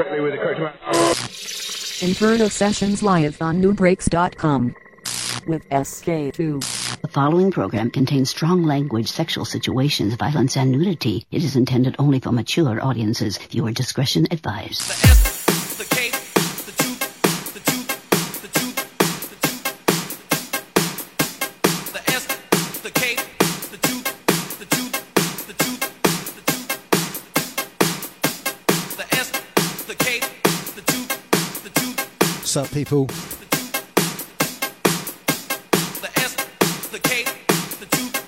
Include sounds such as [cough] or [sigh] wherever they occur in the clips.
directly with the correct amount. Inferno Sessions live on nubreaks.com with SK2. The following program contains strong language, sexual situations, violence, and nudity. It is intended only for mature audiences. Viewer discretion advised. People?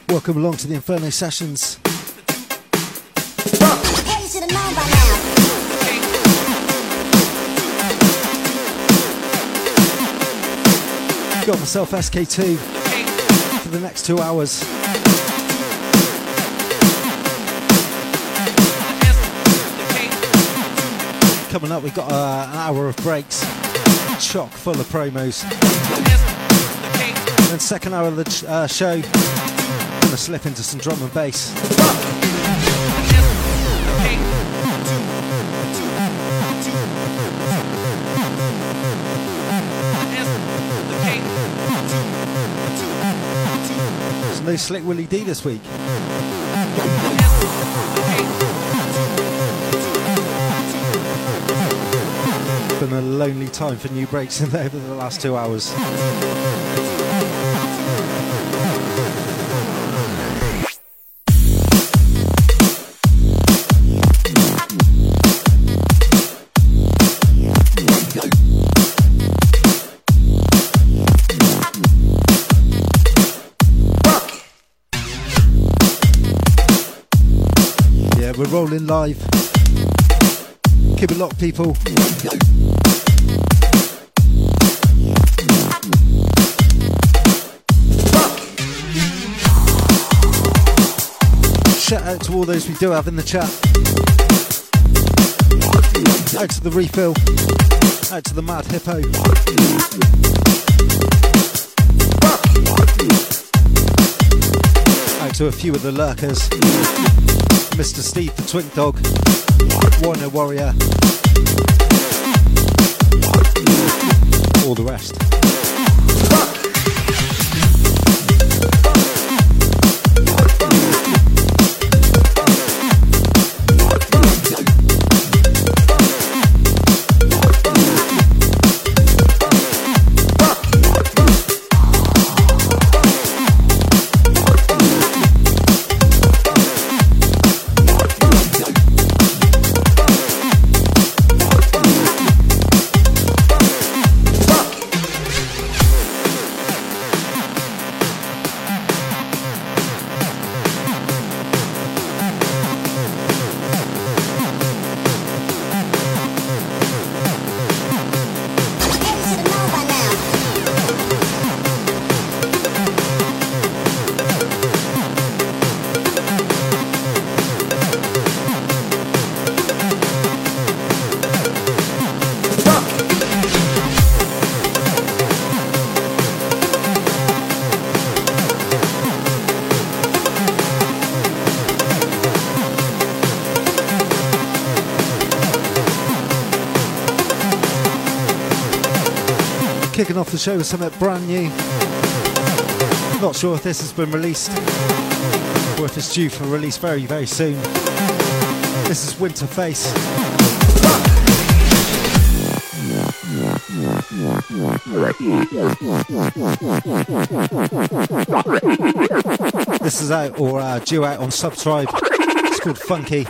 Welcome along to the Inferno Sessions. Got myself SK2 for the next two hours. Coming up, we've got uh, an hour of breaks, chock full of promos. And second hour of the uh, show, gonna slip into some drum and bass. There's no Slick Willie D this week. Been a lonely time for Nubreaks [laughs] in there over the last two hours. Rolling live. Keep it locked, people. Shout out to all those we do have in the chat. Out to the refill. Out to the mad hippo. Out to a few of the lurkers. Mr. Steve the Twink Dog. Warner Warrior. All the rest. The show with something brand new. Not sure if this has been released or if it's due for release very, very soon. This is Winter Face. This is out or uh, due out on Subtribe. It's called Funky.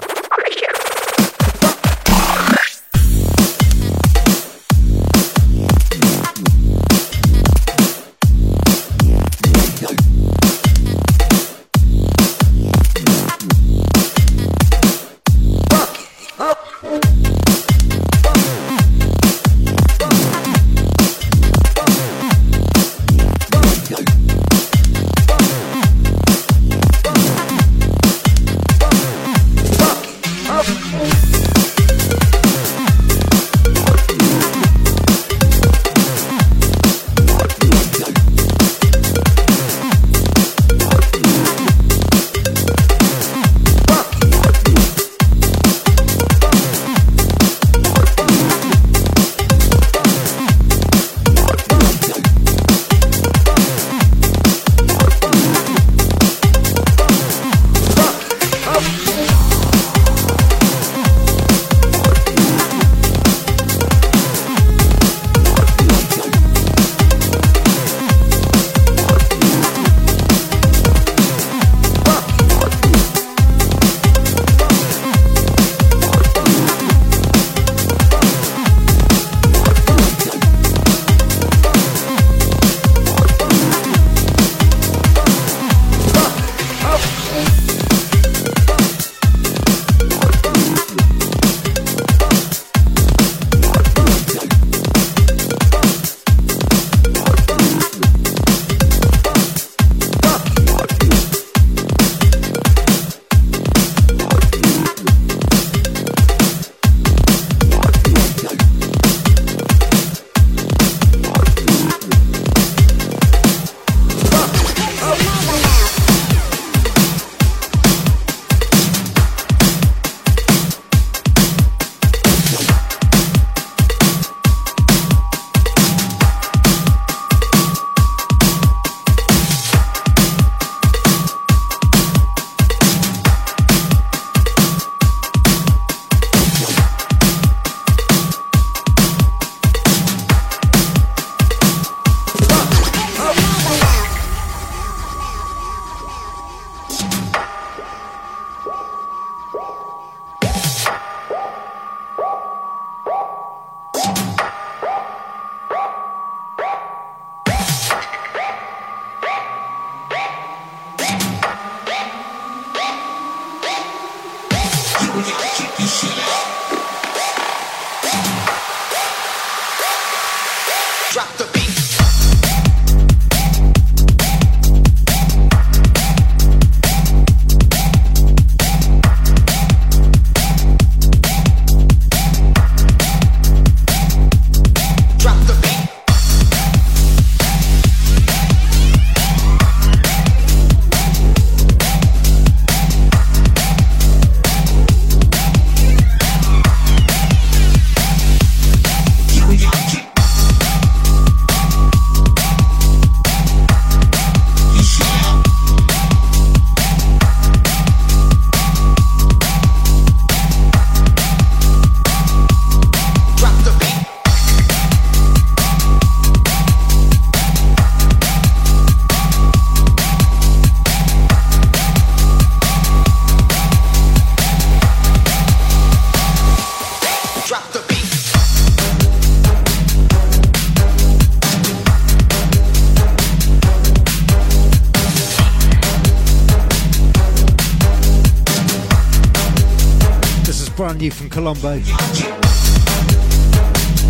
Colombo.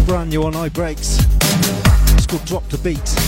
Brand new on iBreaks. It's called Drop the Beat.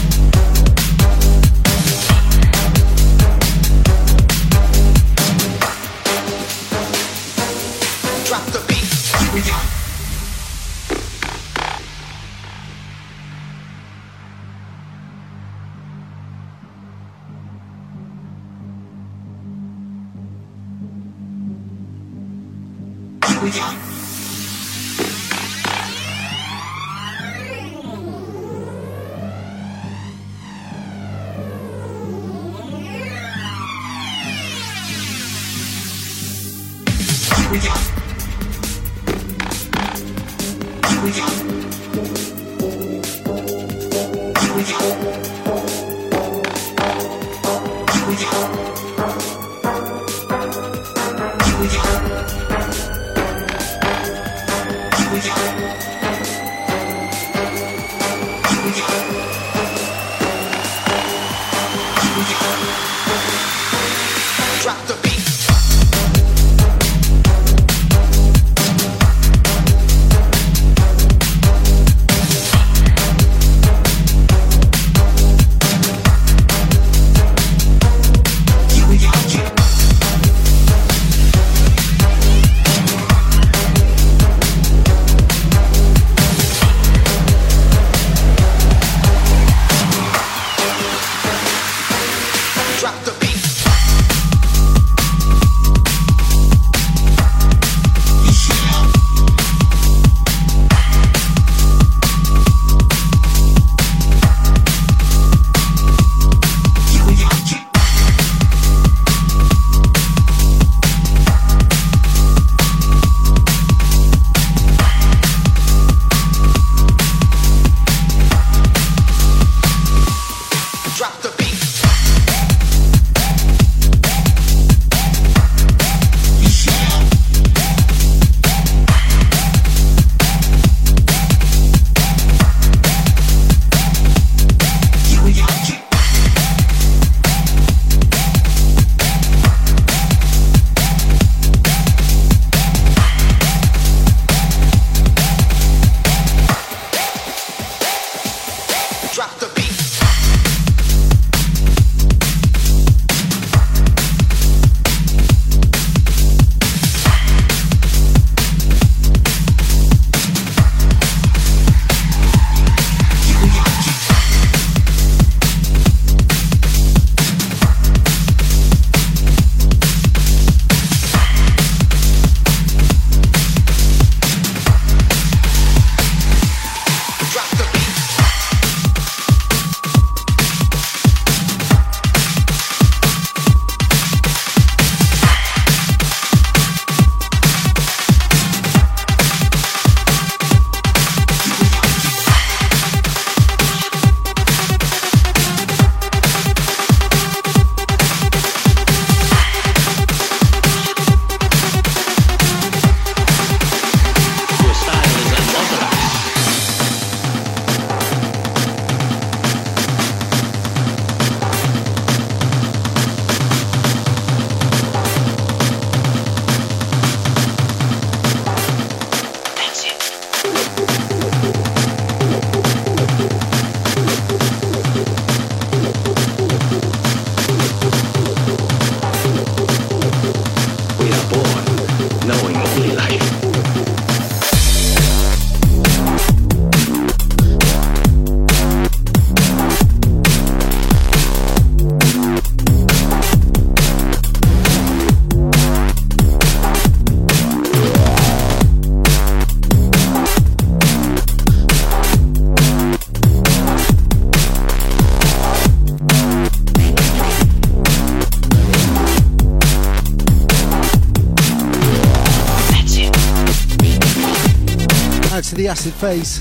Phase.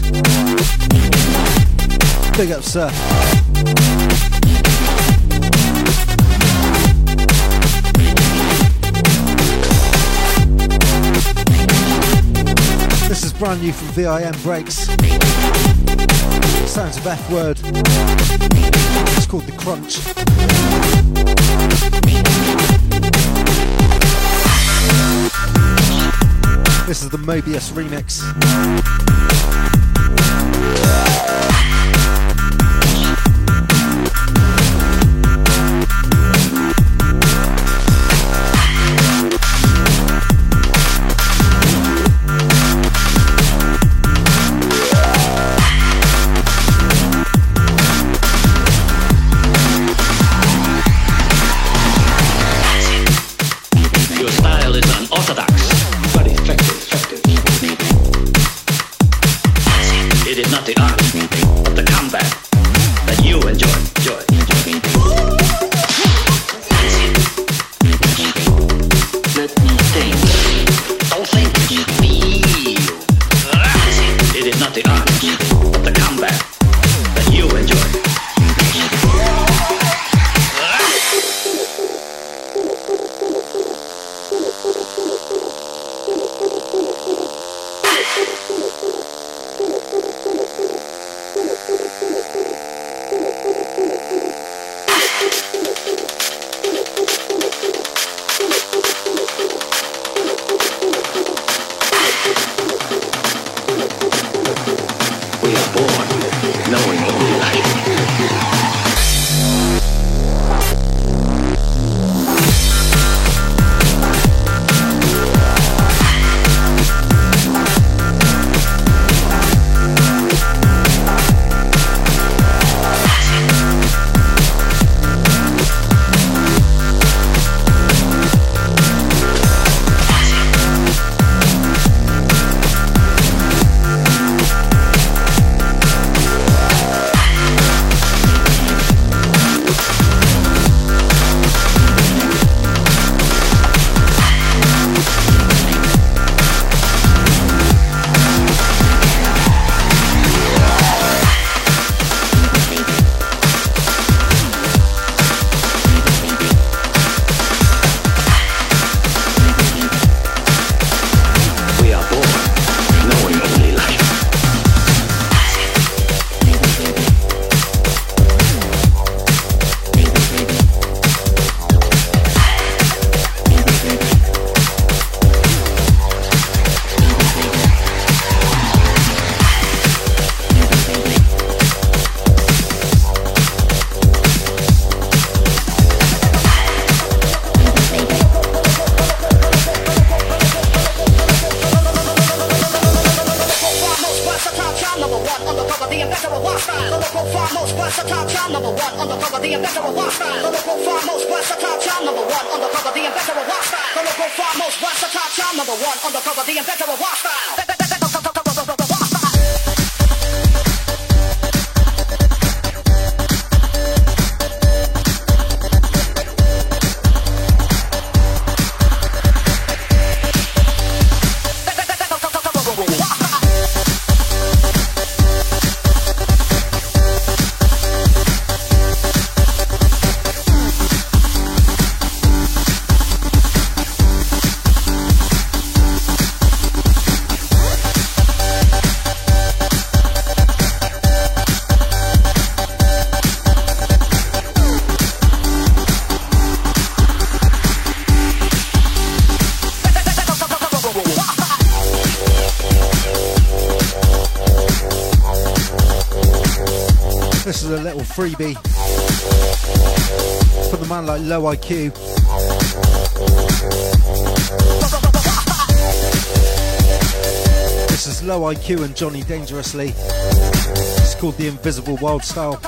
Big up, sir. This is brand new from VIM Breaks. Sounds of F word. It's called The Crunch. This is the Mobius remix. Freebie for the man like Low IQ. This is Low IQ and Johnny Dangerously. It's called The Invisible Wild Style.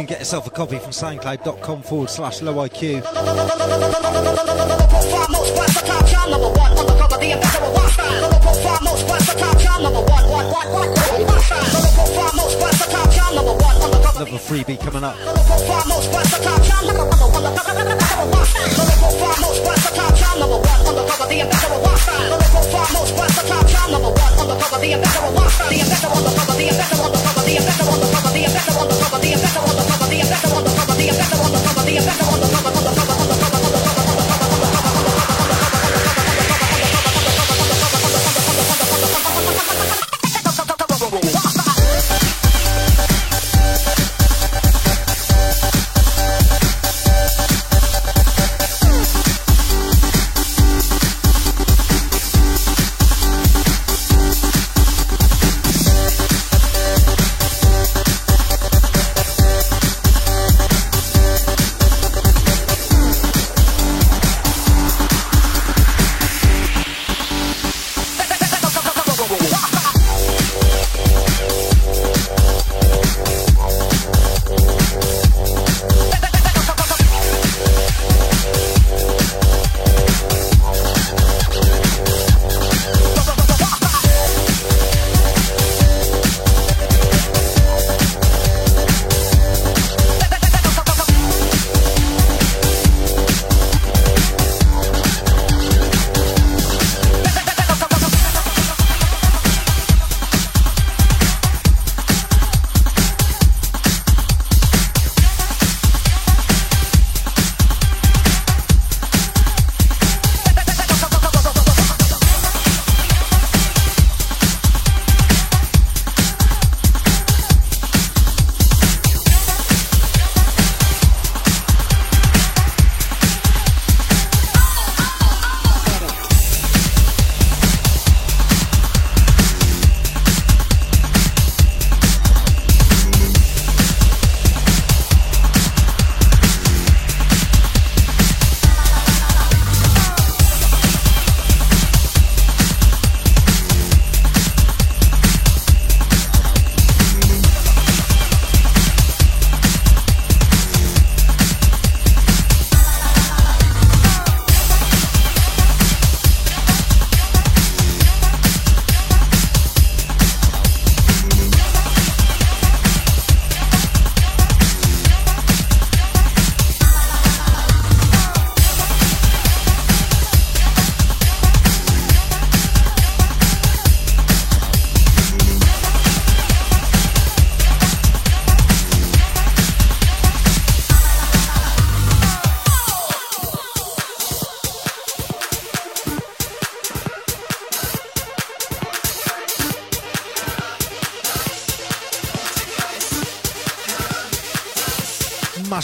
Can get yourself a copy from soundcloud.com forward slash low IQ. freebie coming up.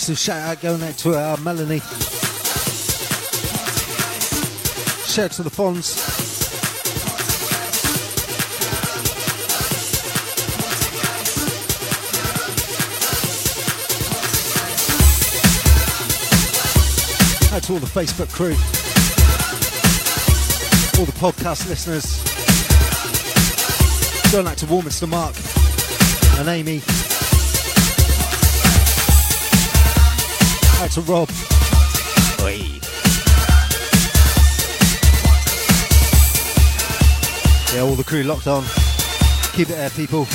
Massive shout out going out to uh, Melanie. Shout to the Fonz. Out to all the Facebook crew, all the podcast listeners. Going out to Warminster Mark and Amy. Out to Rob. Oi. Yeah, all the crew locked on. Keep it there, people.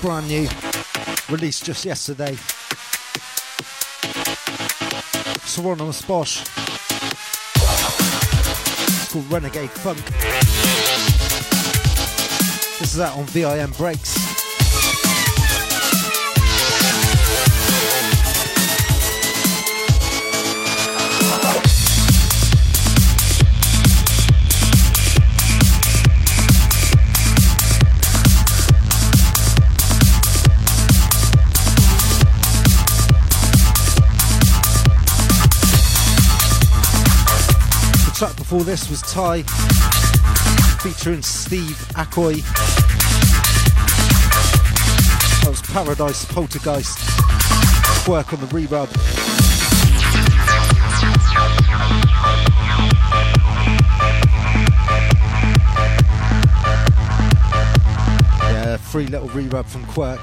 Brand new, released just yesterday. Hieronymus Bosch. It's called Renegade Funk. This is out on VIM Breaks. Before this was Ty featuring Steve Ackroyd. That was Paradise Poltergeist. Work on the re-rub. Yeah, free little re-rub from Quirk.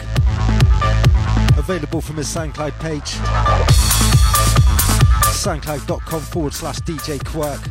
Available from his SoundCloud page soundcloud.com forward slash DJ Quirk.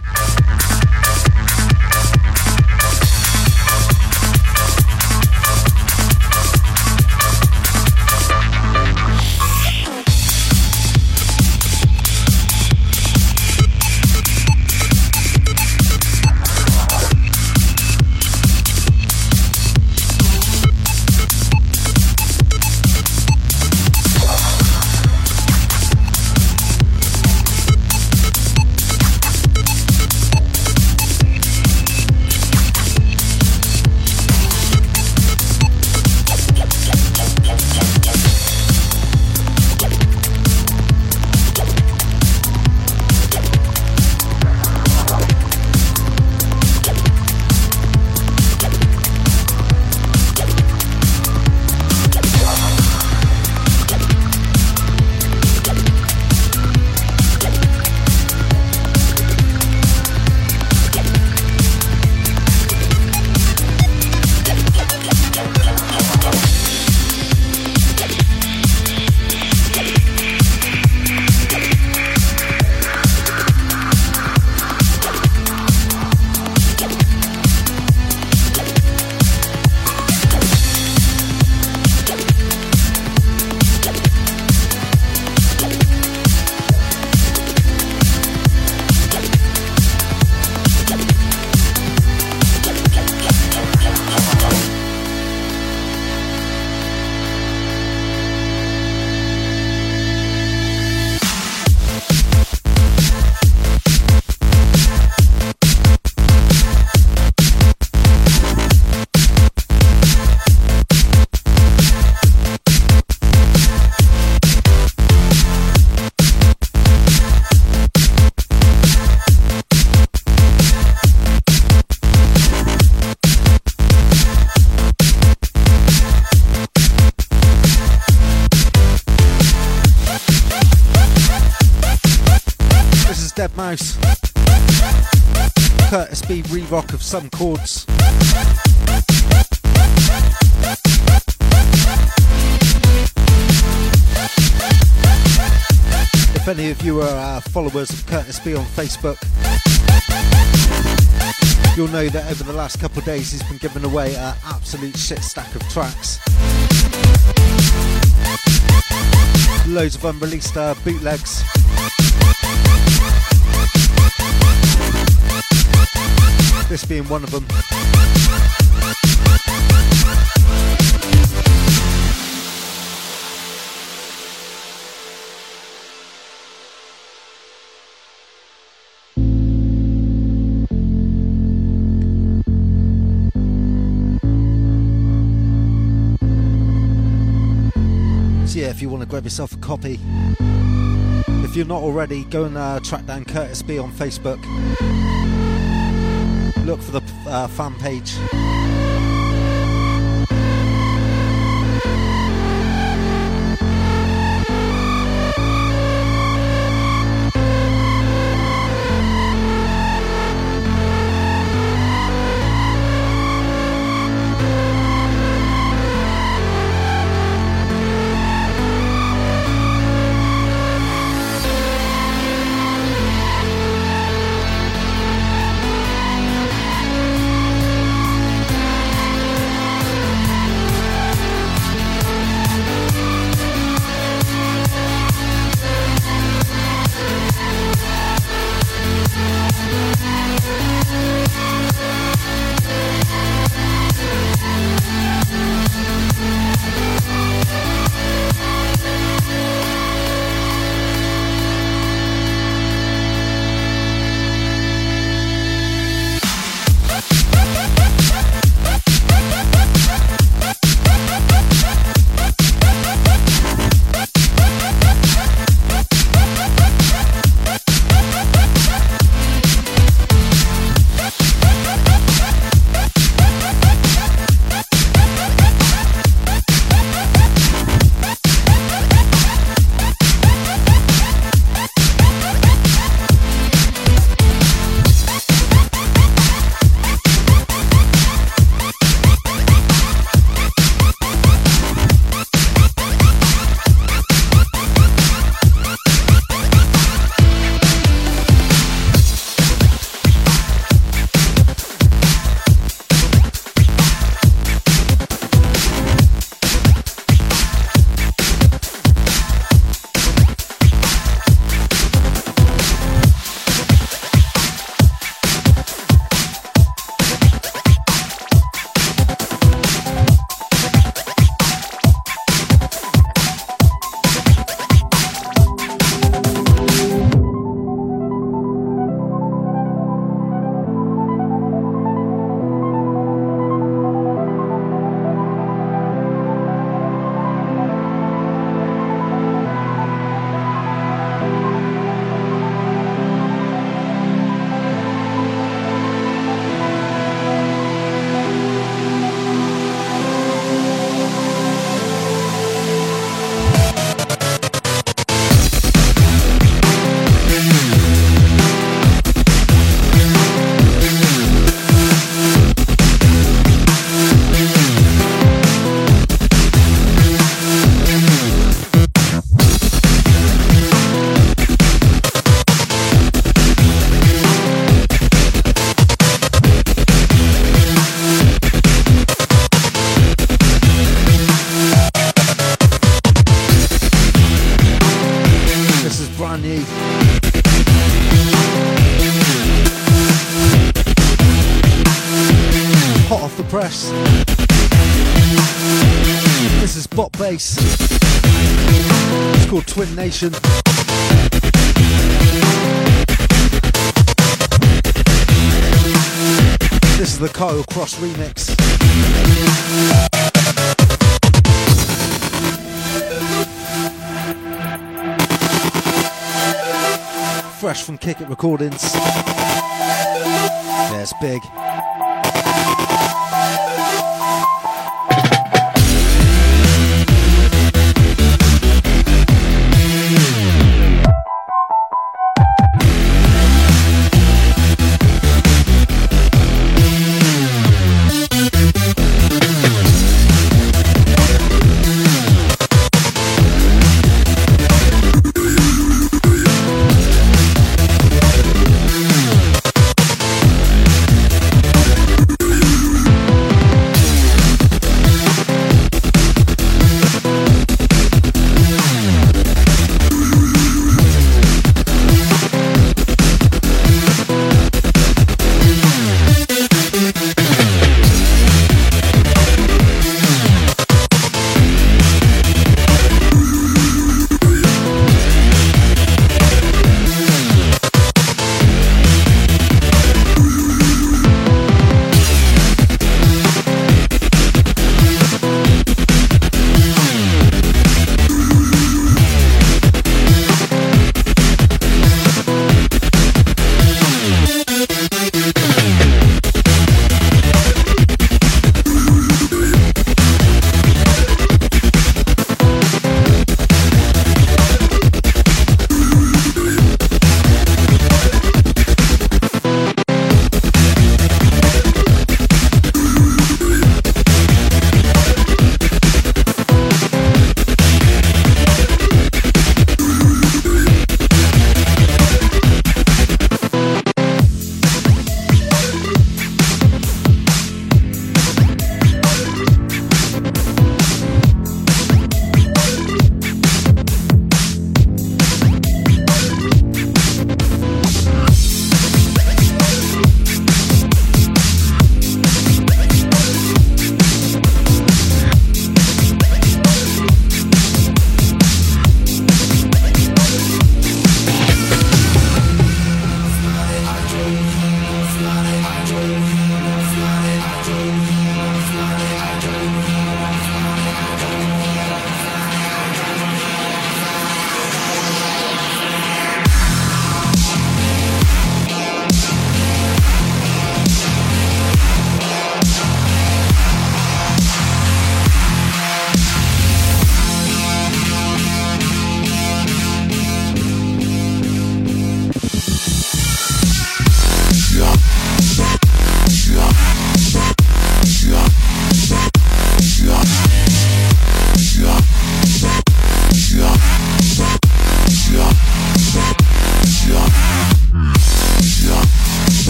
Mouse. Curtis B. Rerock of some chords. If any of you are uh, followers of Curtis B on Facebook, you'll know that over the last couple of days he's been giving away an absolute shit stack of tracks. Loads of unreleased uh, bootlegs. This being one of them. So yeah, if you want to grab yourself a copy, if you're not already, go and uh, track down Curtis B on Facebook look for the uh, fan page. Called Twin Nation. This is the Kyle Cross remix. Fresh from Kick It Recordings. It's big.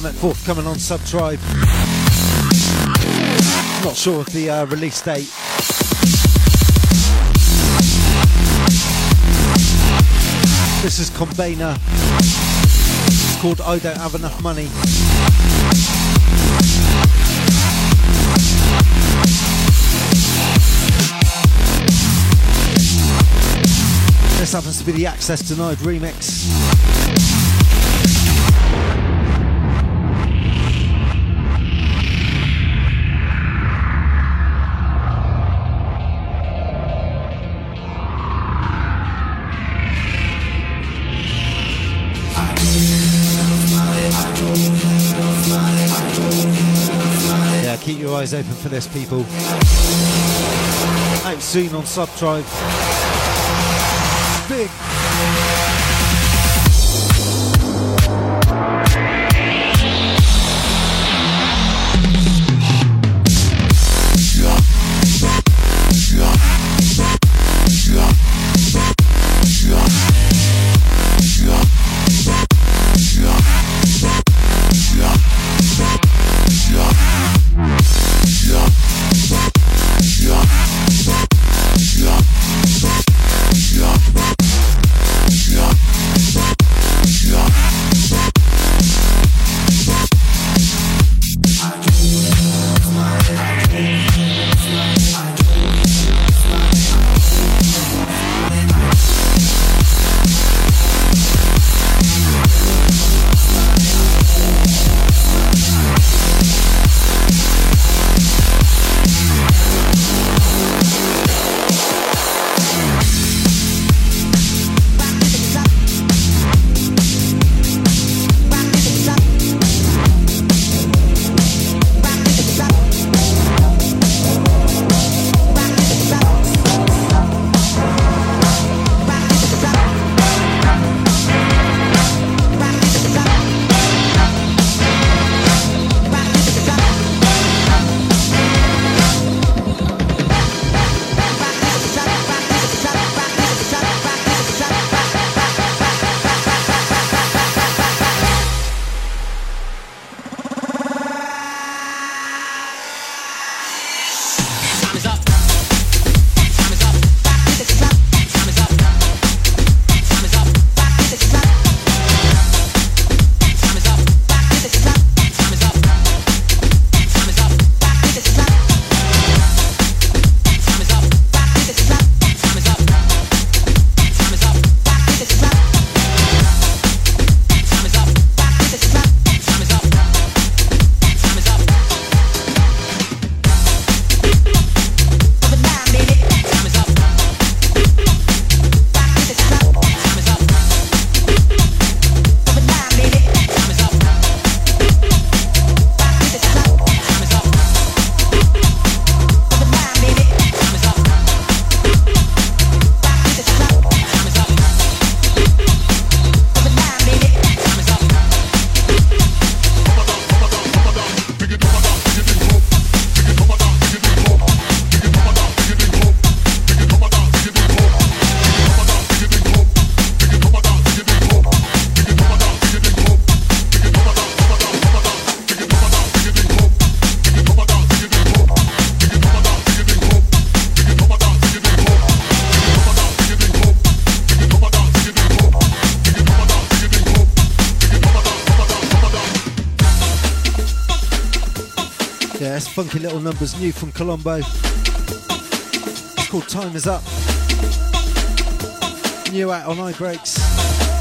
Something forthcoming on Subtribe. Not sure of the uh, release date. This is Combina. It's called I Don't Have Enough Money. This happens to be the Access Denied remix. Eyes open for this, people. Out soon on Subtribe. Big. Funky little numbers, new from Colombo. It's called Time Is Up. New out on iBreaks.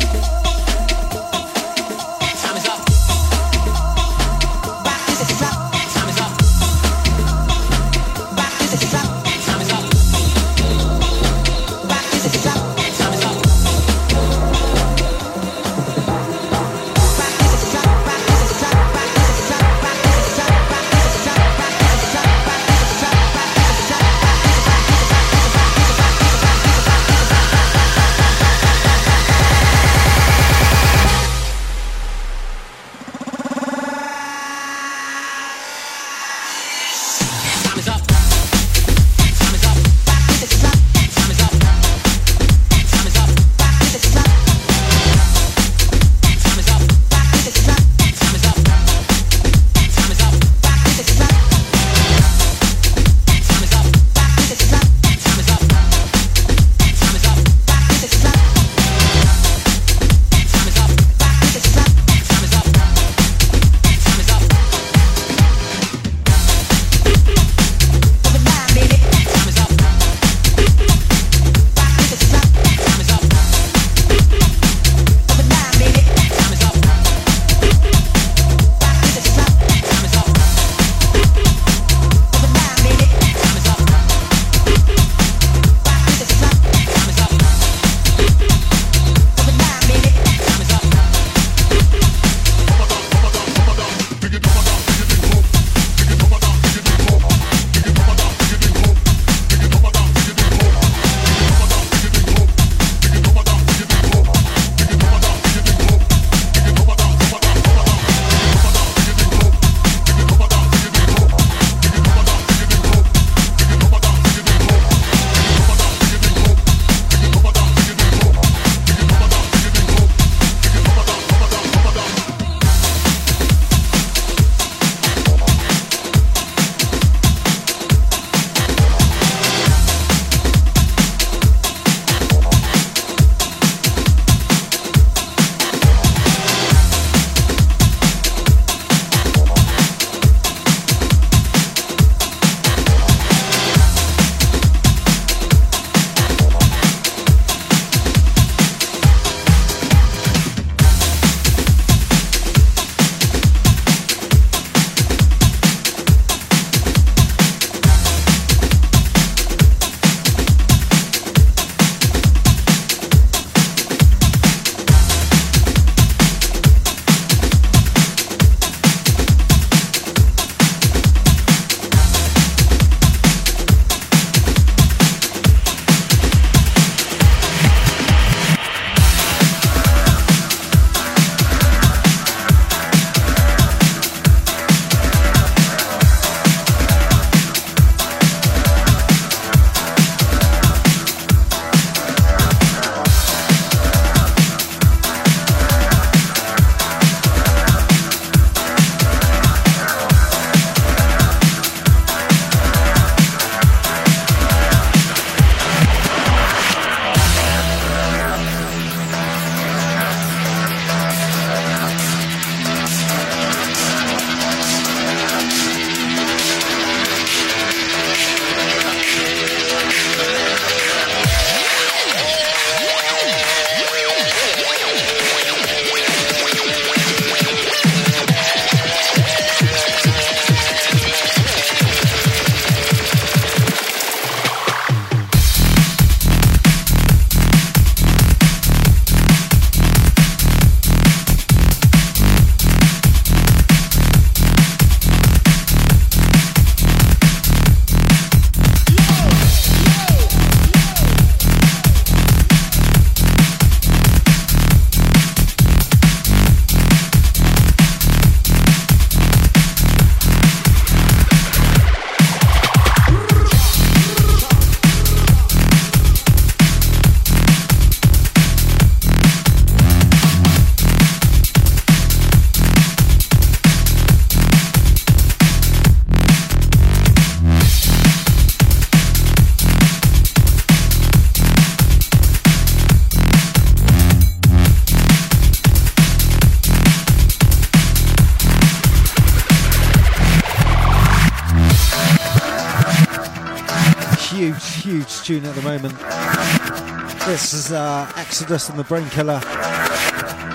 This is uh, Exodus and the Brain Killer.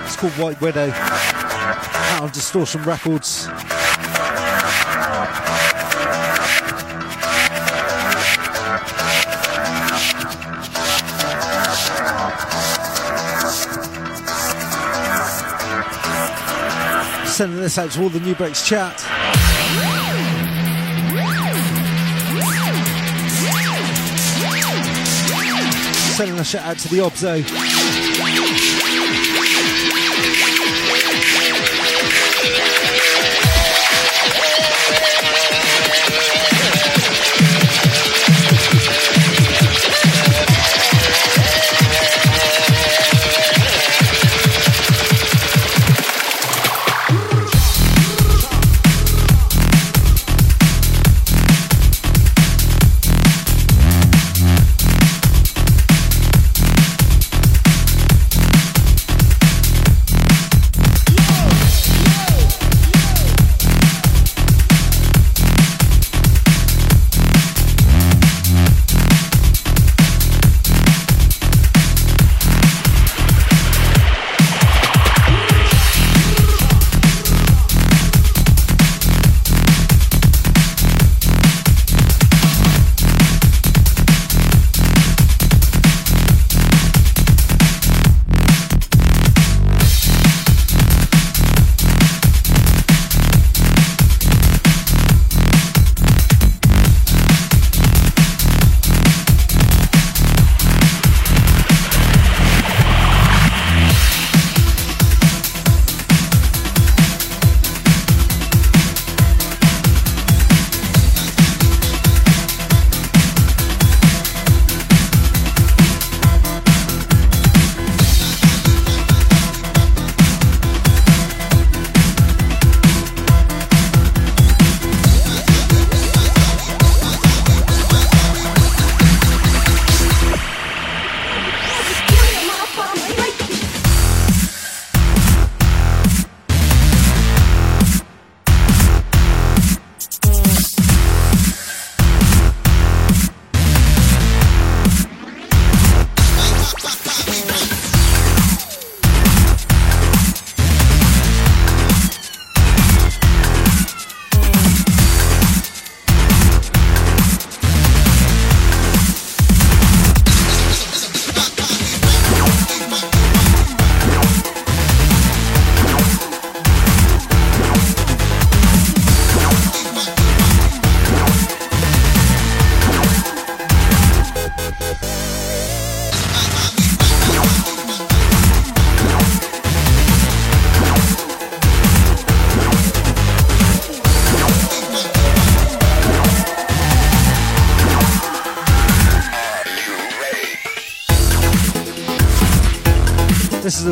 It's called White Widow. Out on Distortion Records. Sending this out to all the Nubreaks chat. Sending a shout out to the Obzo.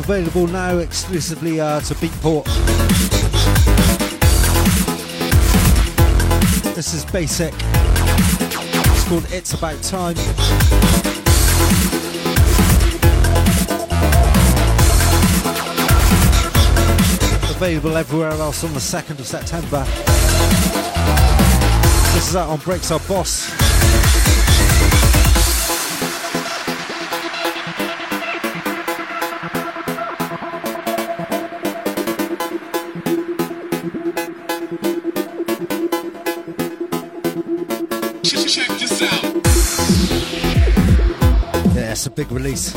Available now exclusively uh, to Beatport. This is basic. It's called It's About Time. Available everywhere else on the 2nd of September. This is out on Breaks Our Boss. Big release.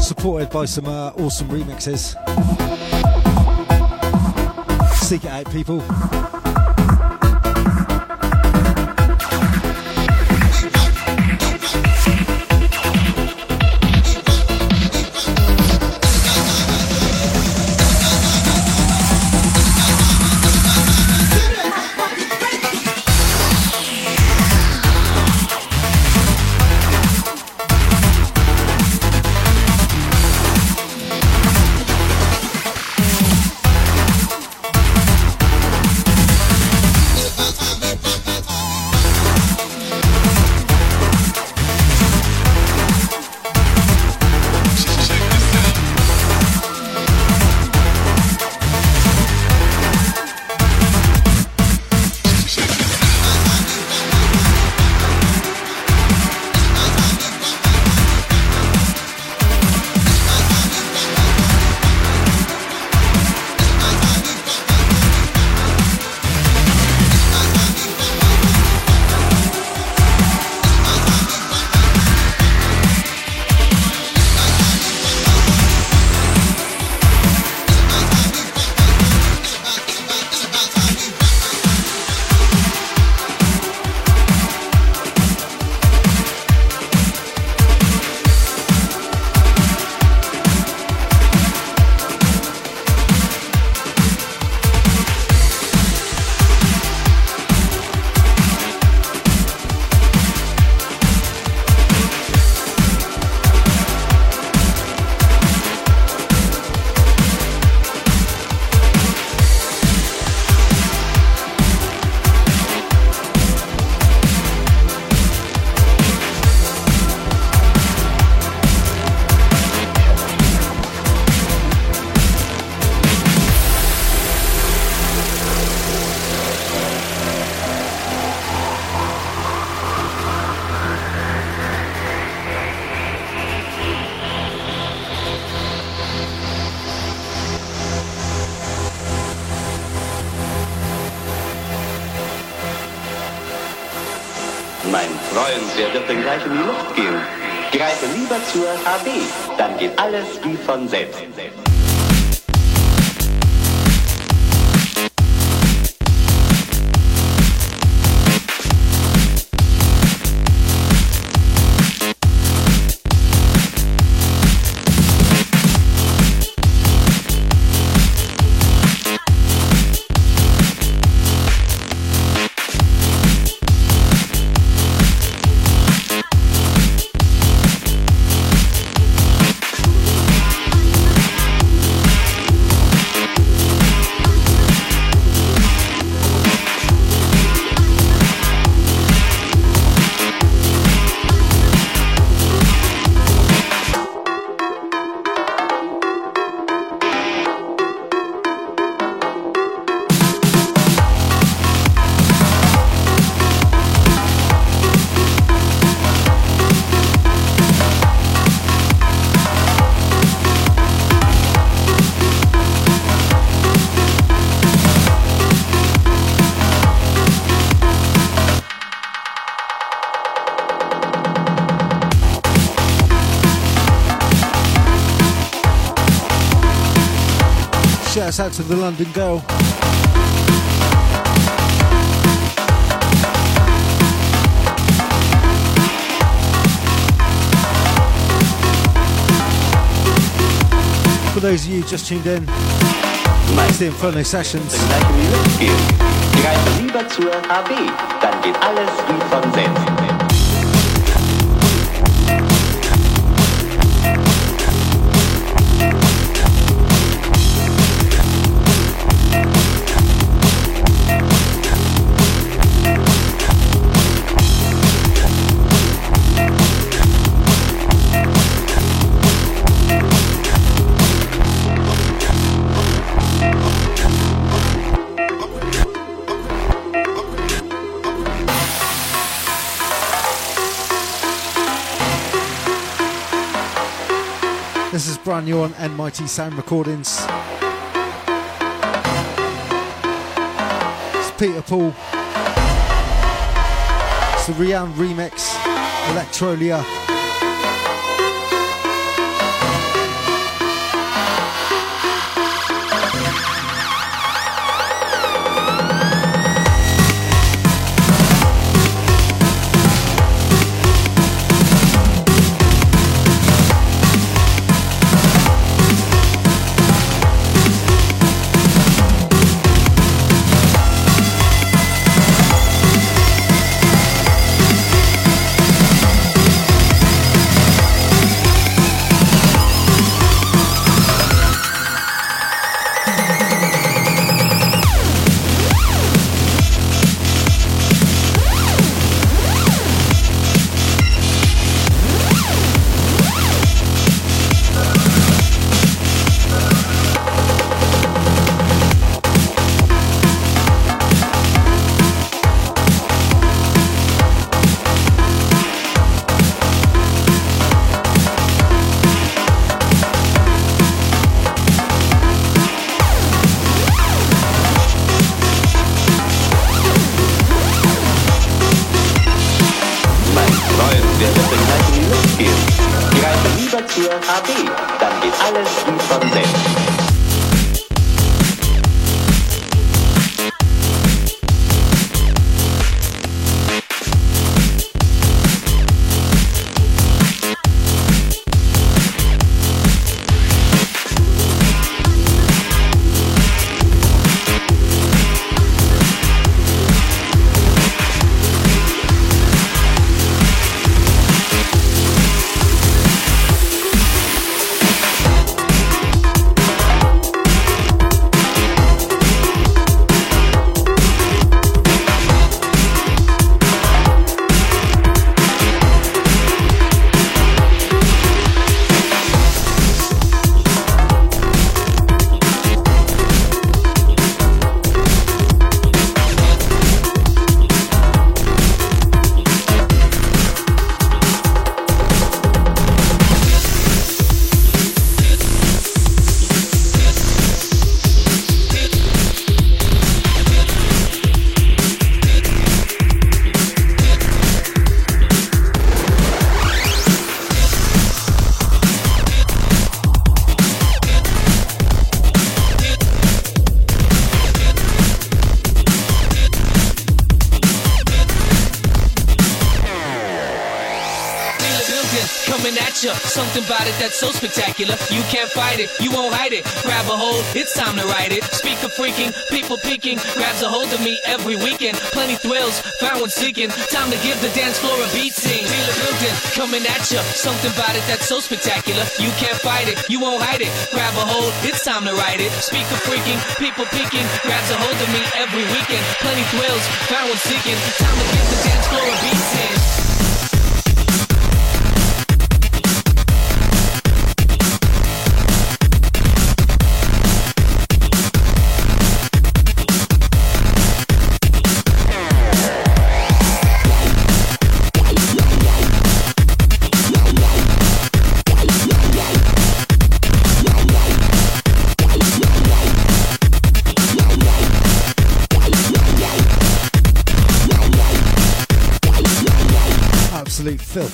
Supported by some uh, awesome remixes. Seek it out, people. Von selbst. To the London girl. For those of you just tuned in, it's the Inferno Sessions. Greife lieber zur HB, dann geht alles wie von selbst. On NMIT Sound Recordings. It's Peter Paul. It's the Rihanna remix, Electrolia. About it that's so spectacular. You can't fight it, you won't hide it. Grab a hold, it's time to ride it. Speaker freaking, people peeking. Grabs a hold of me every weekend. Plenty thrills, found one seeking. Time to give the dance floor a beat sing. It building, coming at you. Something about it that's so spectacular. You can't fight it, you won't hide it. Grab a hold, it's time to ride it. Speaker freaking, people peeking. Grabs a hold of me every weekend. Plenty thrills, found one seeking. Time to give the dance floor a beat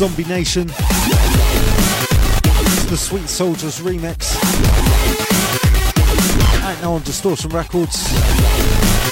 Zombie Nation. The Sweet Soldiers remix. Out now on Distortion Records.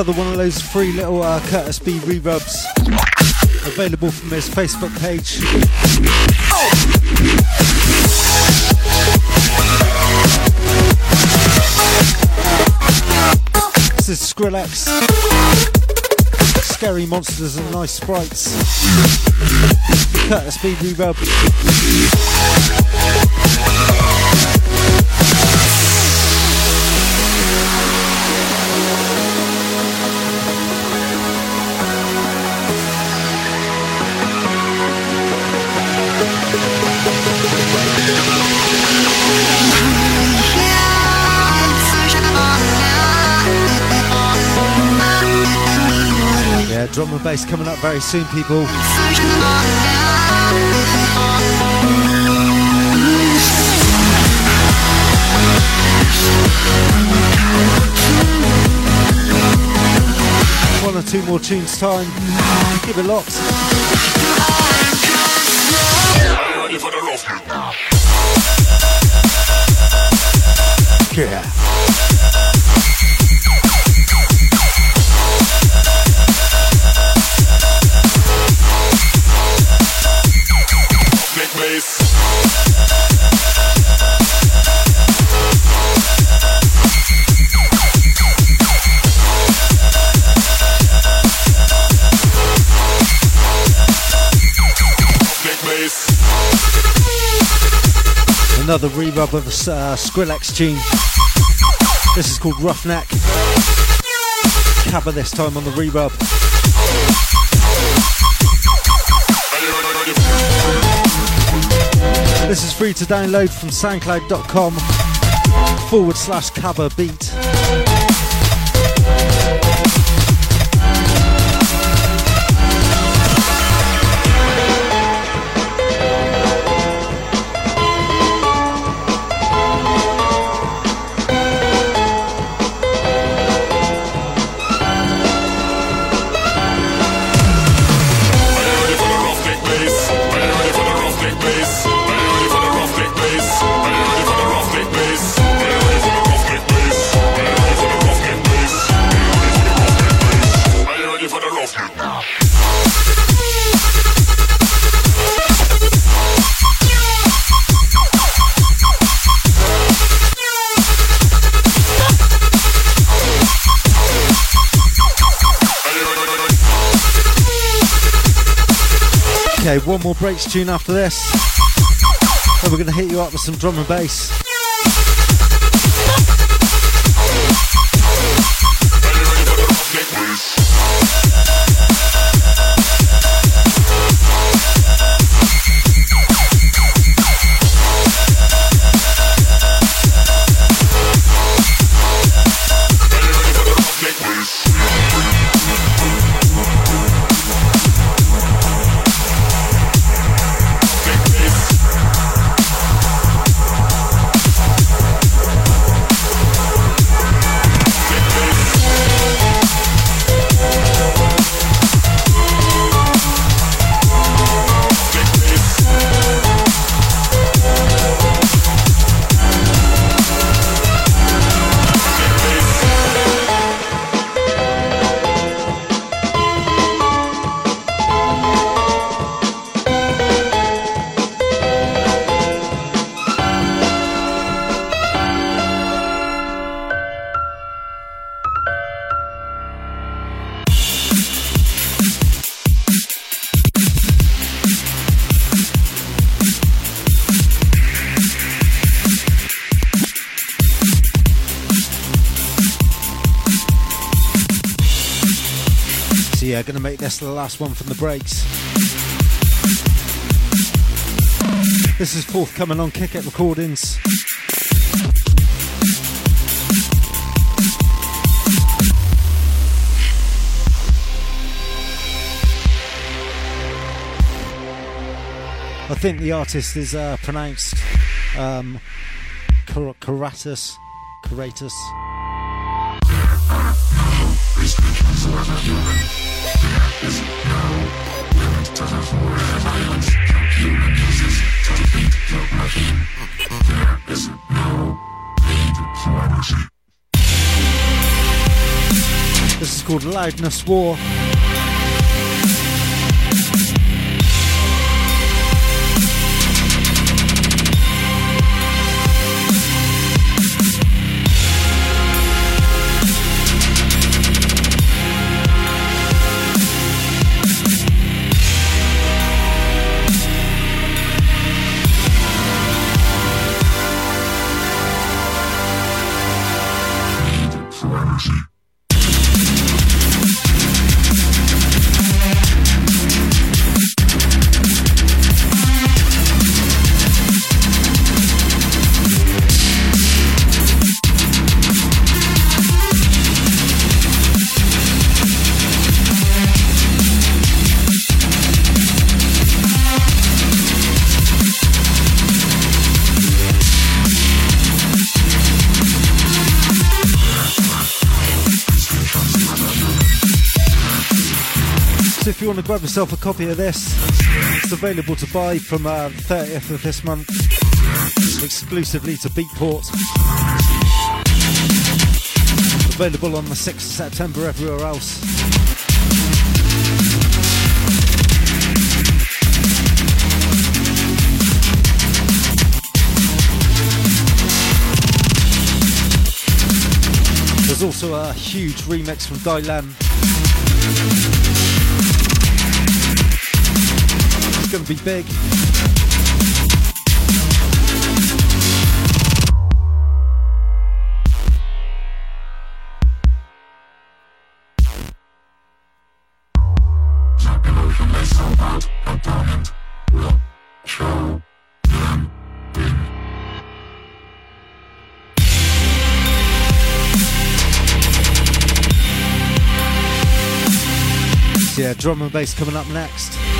Another one of those free little uh, Curtis B reverbs available from his Facebook page. This is Skrillex. Scary monsters and nice sprites. Curtis B reverb. Drum and bass coming up very soon, people. One or two more tunes time. Give it locked. Yeah. Another re-rub of a uh, Skrillex tune. This is called Ruffneck. Cover this time on the re-rub. This is free to download from soundcloud.com forward slash cover beat. Okay, one more breaks tune after this. And we're going to hit you up with some drum and bass. So yeah, gonna make this the last one from the breaks. This is forthcoming on Kick It Recordings. I think the artist is uh, pronounced um, Car- Caratus. Caratus. This is called Loudness War. To grab yourself a copy of this, it's available to buy from uh, 30th of this month, exclusively to Beatport. Available on the 6th of September everywhere else. There's also a huge remix from Dylan. Going to be big. Yeah, drum and bass coming up next.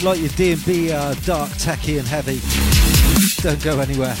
You like your D&B uh, dark, techy and heavy, don't go anywhere.